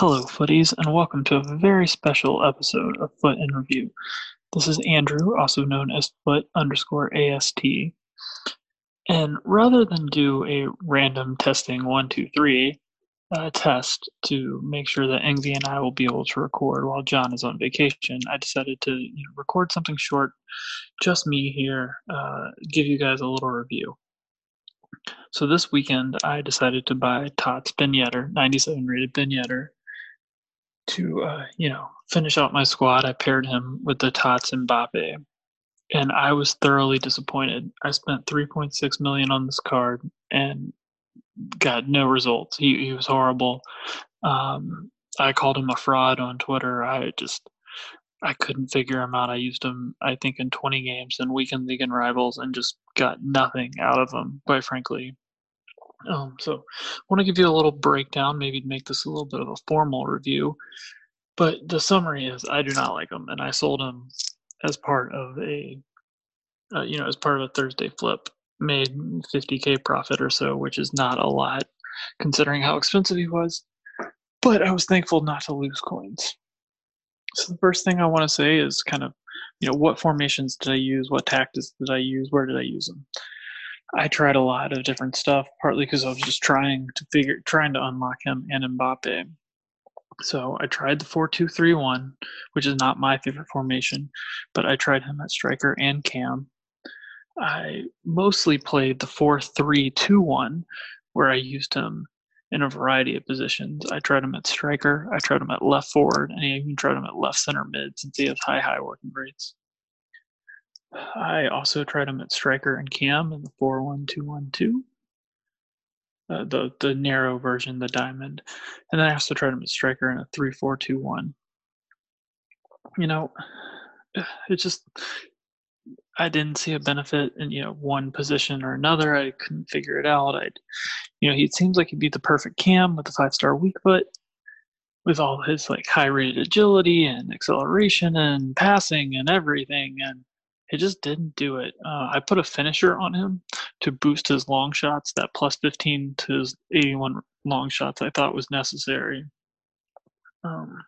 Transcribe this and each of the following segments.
Hello, footies, and welcome to a very special episode of Foot in Review. This is Andrew, also known as Foot underscore AST. And rather than do a random testing one, two, three uh, test to make sure that Engvy and I will be able to record while John is on vacation, I decided to you know, record something short, just me here, uh, give you guys a little review. So this weekend, I decided to buy Tots Ben Yedder, 97 rated Ben Yedder, to uh, you know finish out my squad. I paired him with the Tots Mbappe, and I was thoroughly disappointed. I spent 3.6 million on this card and got no results. He he was horrible. Um, I called him a fraud on Twitter. I just I couldn't figure him out. I used him, I think, in 20 games in weekend league and rivals, and just got nothing out of him. Quite frankly, um, so I want to give you a little breakdown, maybe make this a little bit of a formal review. But the summary is I do not like them, and I sold them as part of a, uh, you know, as part of a Thursday flip, made 50k profit or so, which is not a lot considering how expensive he was. But I was thankful not to lose coins. So the first thing I want to say is kind of, you know, what formations did I use? What tactics did I use? Where did I use them? I tried a lot of different stuff, partly because I was just trying to figure, trying to unlock him and Mbappe. So I tried the four-two-three-one, which is not my favorite formation, but I tried him at striker and cam. I mostly played the four-three-two-one, where I used him in a variety of positions. I tried him at striker, I tried him at left forward, and I even tried him at left center mid since he has high, high working rates. I also tried him at striker and cam in the four one two one two. Uh, the the narrow version, the diamond, and then I also tried him at striker in a three four two one. You know, it just I didn't see a benefit in you know one position or another. I couldn't figure it out. I, you know, he seems like he'd be the perfect cam with the five star weak foot, with all his like high rated agility and acceleration and passing and everything. And it just didn't do it. Uh, I put a finisher on him to boost his long shots. That plus 15 to his 81 long shots I thought was necessary. Um,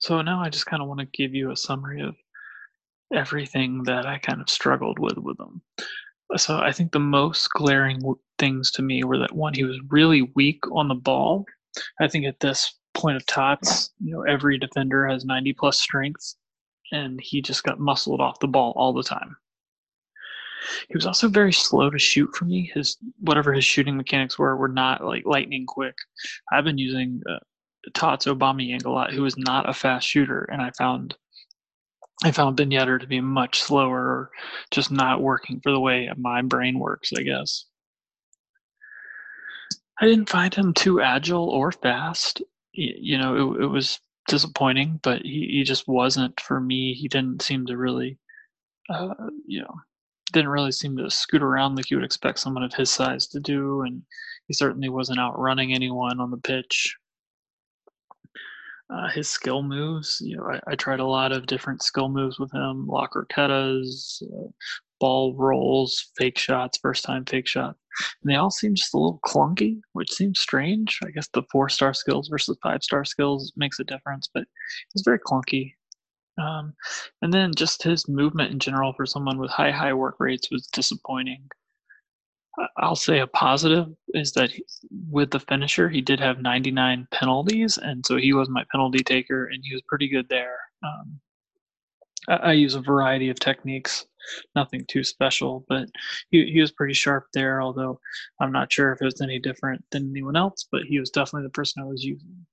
so now I just kind of want to give you a summary of everything that I kind of struggled with with him. So I think the most glaring things to me were that one, he was really weak on the ball. I think at this point of tots, you know, every defender has 90 plus strength and he just got muscled off the ball all the time. He was also very slow to shoot for me. His whatever his shooting mechanics were were not like lightning quick. I've been using uh, Tots Aubameyang a lot, who is not a fast shooter, and I found I found Ben to be much slower, just not working for the way my brain works. I guess I didn't find him too agile or fast. You know, it, it was disappointing, but he, he just wasn't for me. He didn't seem to really, uh, you know, didn't really seem to scoot around like you would expect someone of his size to do, and he certainly wasn't outrunning anyone on the pitch. Uh, his skill moves, you know, I, I, tried a lot of different skill moves with him, locker rotettas, uh, ball rolls, fake shots, first time fake shot. And they all seem just a little clunky, which seems strange. I guess the four star skills versus five star skills makes a difference, but it's very clunky. Um, and then just his movement in general for someone with high, high work rates was disappointing. I'll say a positive is that he, with the finisher, he did have 99 penalties, and so he was my penalty taker, and he was pretty good there. Um, I, use a variety of techniques nothing too special, but he, he was pretty sharp there, although I'm not sure if it was any different than anyone else, but he was definitely the person I was using.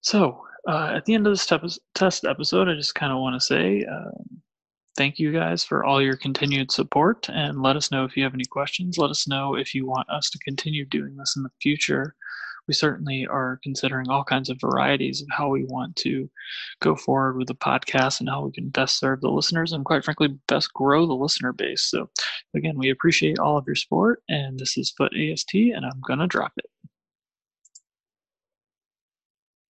So, uh, at the end of this te- test episode, I just kind of want to say um, thank you guys for all your continued support and let us know if you have any questions. Let us know if you want us to continue doing this in the future we certainly are considering all kinds of varieties of how we want to go forward with the podcast and how we can best serve the listeners and quite frankly best grow the listener base. So again we appreciate all of your support and this is foot ast and i'm going to drop it